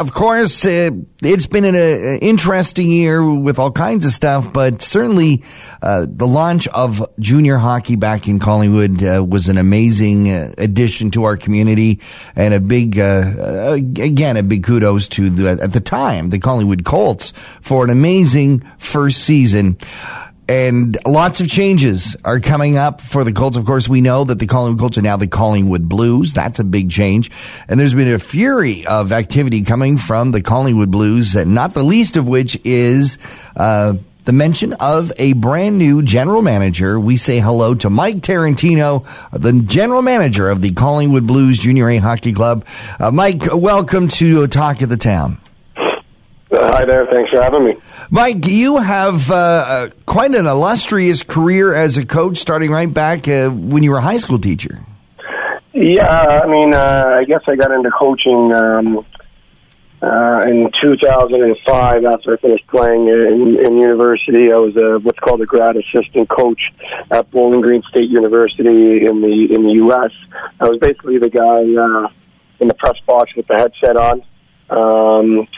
of course, uh, it's been an uh, interesting year with all kinds of stuff, but certainly uh, the launch of junior hockey back in Collingwood uh, was an amazing uh, addition to our community and a big, uh, again, a big kudos to the, at the time, the Collingwood Colts for an amazing first season and lots of changes are coming up for the Colts. Of course, we know that the Collingwood Colts are now the Collingwood Blues. That's a big change. And there's been a fury of activity coming from the Collingwood Blues, and not the least of which is, uh, the mention of a brand new general manager. We say hello to Mike Tarantino, the general manager of the Collingwood Blues Junior A Hockey Club. Uh, Mike, welcome to Talk of the Town. Uh, hi there. Thanks for having me. Mike, you have uh, uh, quite an illustrious career as a coach, starting right back uh, when you were a high school teacher. Yeah, I mean, uh, I guess I got into coaching um, uh, in 2005 after I finished playing in, in university. I was a, what's called a grad assistant coach at Bowling Green State University in the in the U.S. I was basically the guy in the press box with the headset on. Um,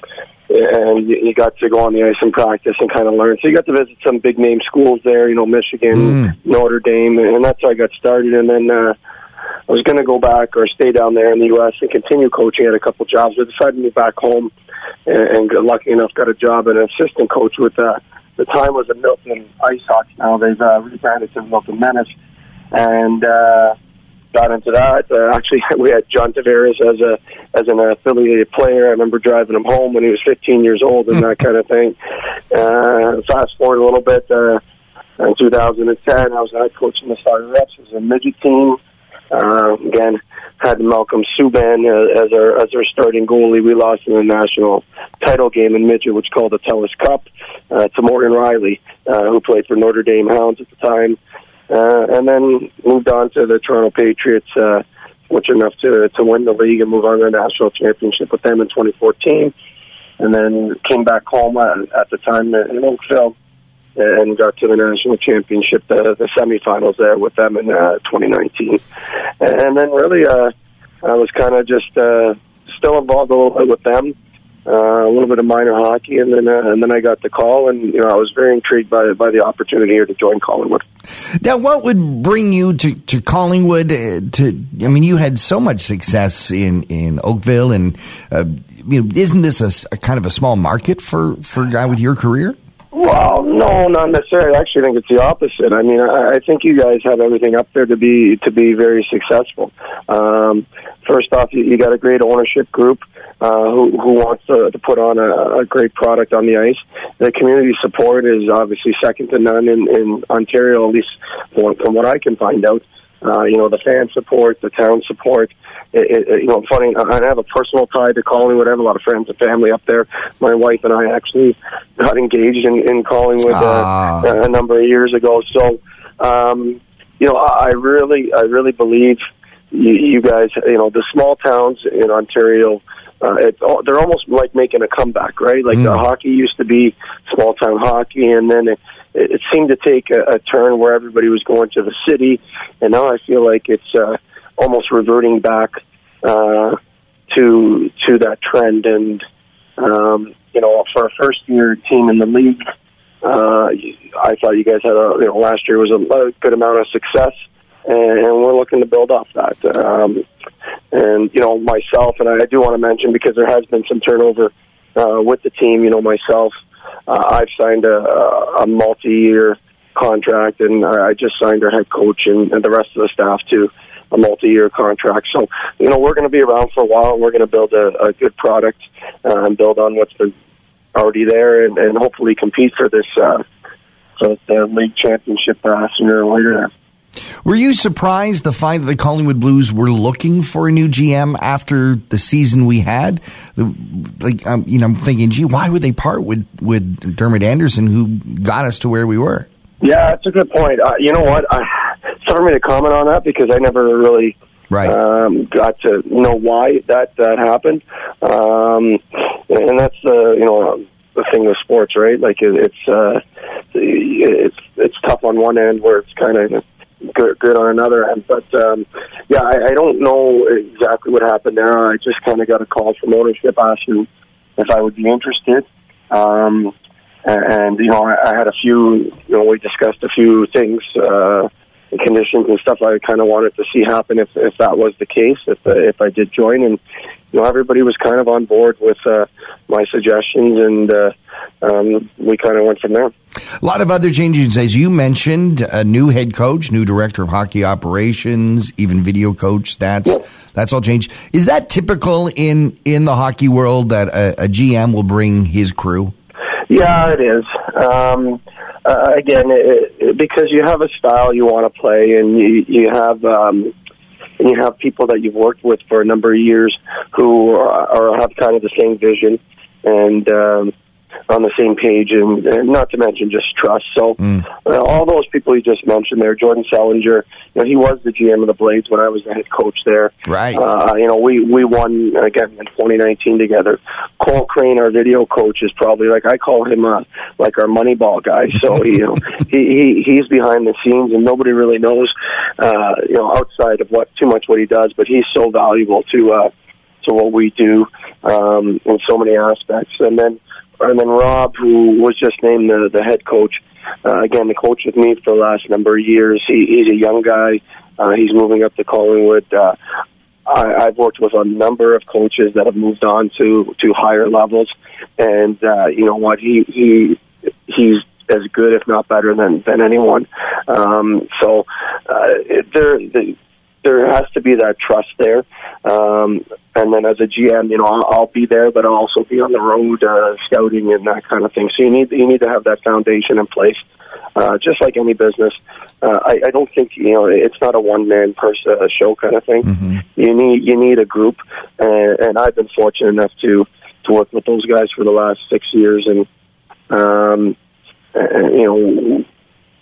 and you you got to go on the ice and practice and kind of learn. So you got to visit some big name schools there, you know, Michigan, mm. Notre Dame, and that's how I got started. And then uh, I was going to go back or stay down there in the U.S. and continue coaching at a couple jobs. I decided to move back home, and, and got lucky enough got a job as an assistant coach with uh, the time was at Milton IceHawks. Now they've uh, rebranded to Milton Menace, and. Uh, got into that. Uh, actually, we had John Tavares as a as an affiliated player. I remember driving him home when he was 15 years old and that kind of thing. Uh, fast forward a little bit. Uh, in 2010, I was head coach in the Starter Reps as a midget team. Uh, again, had Malcolm Subban uh, as our as our starting goalie. We lost in the national title game in midget, which called the Telus Cup, uh, to Morgan Rielly, uh, who played for Notre Dame Hounds at the time uh, and then moved on to the Toronto Patriots, uh, fortunate enough to to win the league and move on to the national championship with them in 2014, and then came back home at, at the time in Oakville and got to the national championship, the, the semifinals there with them in uh, 2019, and then really uh, I was kind of just uh, still involved a little bit with them uh, a little bit of minor hockey, and then uh, and then I got the call, and you know I was very intrigued by by the opportunity here to join Collingwood. Now, what would bring you to to Collingwood? Uh, to I mean, you had so much success in in Oakville, and uh, you know, isn't this a, a, kind of a small market for for a guy with your career? Well, no, not necessarily. I actually think it's the opposite. I mean, I, I think you guys have everything up there to be to be very successful. Um, first off, you, you got a great ownership group uh, who, who wants to, to put on a, a great product on the ice. The community support is obviously second to none in, in Ontario, at least from, from what I can find out. Uh, you know, the fan support, the town support. It, it, you know, funny, I have a personal tie to Collingwood. I have a lot of friends and family up there. My wife and I actually got engaged in, in Collingwood uh, ah. a, a number of years ago. So, um, you know, I, I really, I really believe you, you guys, you know, the small towns in Ontario, uh, it's they're almost like making a comeback, right? Like mm. the hockey used to be small town hockey, and then it, it seemed to take a, a turn where everybody was going to the city, and now I feel like it's uh, almost reverting back uh, to to that trend. And um, you know, for a first year team in the league, uh, I thought you guys had a you know last year was a, a good amount of success, and, we're looking to build off that. Um, and you know myself, and I do want to mention because there has been some turnover uh, with the team. You know myself, uh, I've signed a, a multi-year contract, and I just signed our head coach and, and the rest of the staff to a multi-year contract. So you know we're going to be around for a while, and we're going to build a, a good product uh, and build on what's been already there, and, and hopefully compete for this uh, for the league championship uh, sooner or later. Were you surprised to find that the Collingwood Blues were looking for a new GM after the season we had? Like, um, you know, I'm thinking, gee, why would they part with with Dermot Anderson, who got us to where we were? Yeah, that's a good point. Uh, you know what? I, it's hard for me to comment on that because I never really right. um, got to know why that that happened. Um, and that's the you know the thing with sports, right? Like it, it's uh, it's it's tough on one end where it's kind of good, good on another end. But um, yeah, I, I don't know exactly what happened there. I just kind of got a call from ownership asking if I would be interested. Um, and, and you know, I, I had a few. You know, we discussed a few things. Uh, conditions and stuff I kind of wanted to see happen if if that was the case if uh, if I did join and you know everybody was kind of on board with uh, my suggestions and uh, um, we kind of went from there. A lot of other changes, as you mentioned, a new head coach, new director of hockey operations, even video coach, stats. Yep. That's all changed. Is that typical in in the hockey world that a, a GM will bring his crew? Yeah, it is. Um, uh, again, it, it, because you have a style you want to play, and you, you have um, and you have people that you've worked with for a number of years who are, are have kind of the same vision, and um, on the same page, and, and not to mention just trust. So mm. uh, all those people you just mentioned there, Jordan Sellinger, you know, he was the GM of the Blades when I was the head coach there. Right. Uh, you know, we we won again in 2019 together. Cole Crane, our video coach, is probably like I call him uh, like our Moneyball guy. So you know, he, he he's behind the scenes, and nobody really knows, uh, you know, outside of what too much what he does. But he's so valuable to. Uh, to what we do um, in so many aspects, and then and then Rob, who was just named the, the head coach. Uh, again, the coach with me for the last number of years. He, he's a young guy. Uh, he's moving up to Collingwood. Uh, I, I've worked with a number of coaches that have moved on to to higher levels, and uh, you know what? He he he's as good, if not better, than than anyone. Um, so uh, there. The, there has to be that trust there. Um, and then as a GM, you know, I'll, I'll be there, but I'll also be on the road uh, scouting and that kind of thing. So you need you need to have that foundation in place, uh, just like any business. Uh, I, I don't think you know it's not a one man person uh, show kind of thing. Mm-hmm. You need you need a group, and, and I've been fortunate enough to to work with those guys for the last six years, and um, and, you know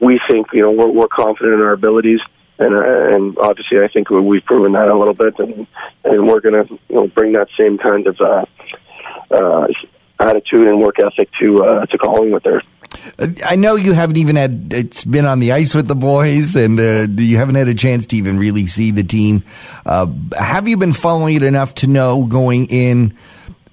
we think you know we're, we're confident in our abilities and uh, and obviously I think we've proven that a little bit, and and we're going to you know bring that same kind of uh, uh, attitude and work ethic to uh, to Collingwood there. I know you haven't even had it's been on the ice with the boys, and uh, you haven't had a chance to even really see the team. Uh, have you been following it enough to know going in?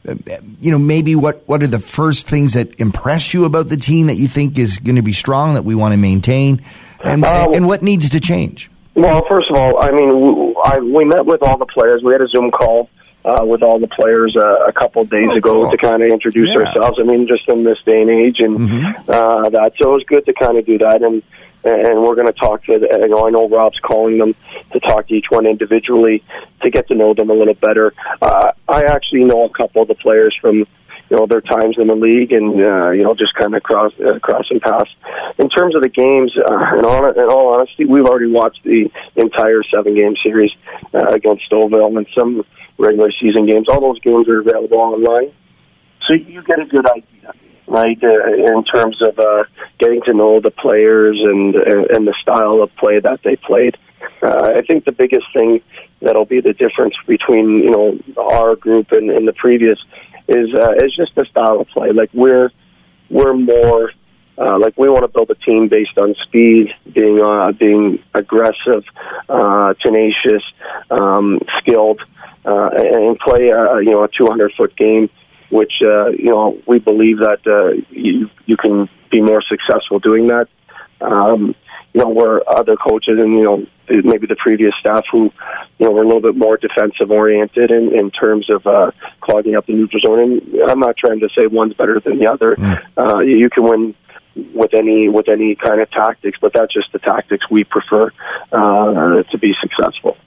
Uh, you know, maybe what what are the first things that impress you about the team that you think is going to be strong that we want to maintain, and uh, and what needs to change? Well, first of all, I mean, we, I, we met with all the players. We had a Zoom call uh, with all the players uh, a couple of days oh, ago cool. to kind of introduce yeah. ourselves. I mean, just in this day and age, and mm-hmm. uh, that. So it was good to kind of do that, and and we're going to talk to. You know, I know Rob's calling them to talk to each one individually to get to know them a little better. Uh, I actually know a couple of the players from you know their times in the league and uh, you know just kind of cross uh, crossing paths. In terms of the games, uh, in, all, in all honesty, we've already watched the entire seven game series uh, against Stouffville and some regular season games. All those games are available online, so you get a good idea. Right, uh, in terms of uh, getting to know the players and and the style of play that they played, uh, I think the biggest thing that'll be the difference between you know our group and, and the previous is uh, is just the style of play. Like we're we're more uh, like we want to build a team based on speed, being uh, being aggressive, uh, tenacious, um, skilled, uh, and play uh, you know a 200 foot game, which uh, you know we believe that uh, you you can be more successful doing that. Um, you know, where other coaches and you know maybe the previous staff who you know were a little bit more defensive oriented in, in terms of uh, clogging up the neutral zone. And I'm not trying to say one's better than the other. Mm. Uh, you can win with any with any kind of tactics, but that's just the tactics we prefer uh, to be successful.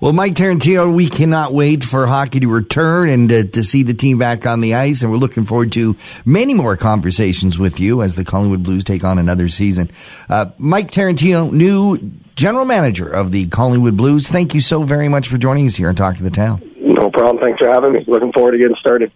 Well, Mike Tarantino, we cannot wait for hockey to return and uh, to see the team back on the ice. And we're looking forward to many more conversations with you as the Collingwood Blues take on another season. Uh, Mike Tarantino, new general manager of the Collingwood Blues, thank you so very much for joining us here and talking to the Town. No problem. Thanks for having me. Looking forward to getting started.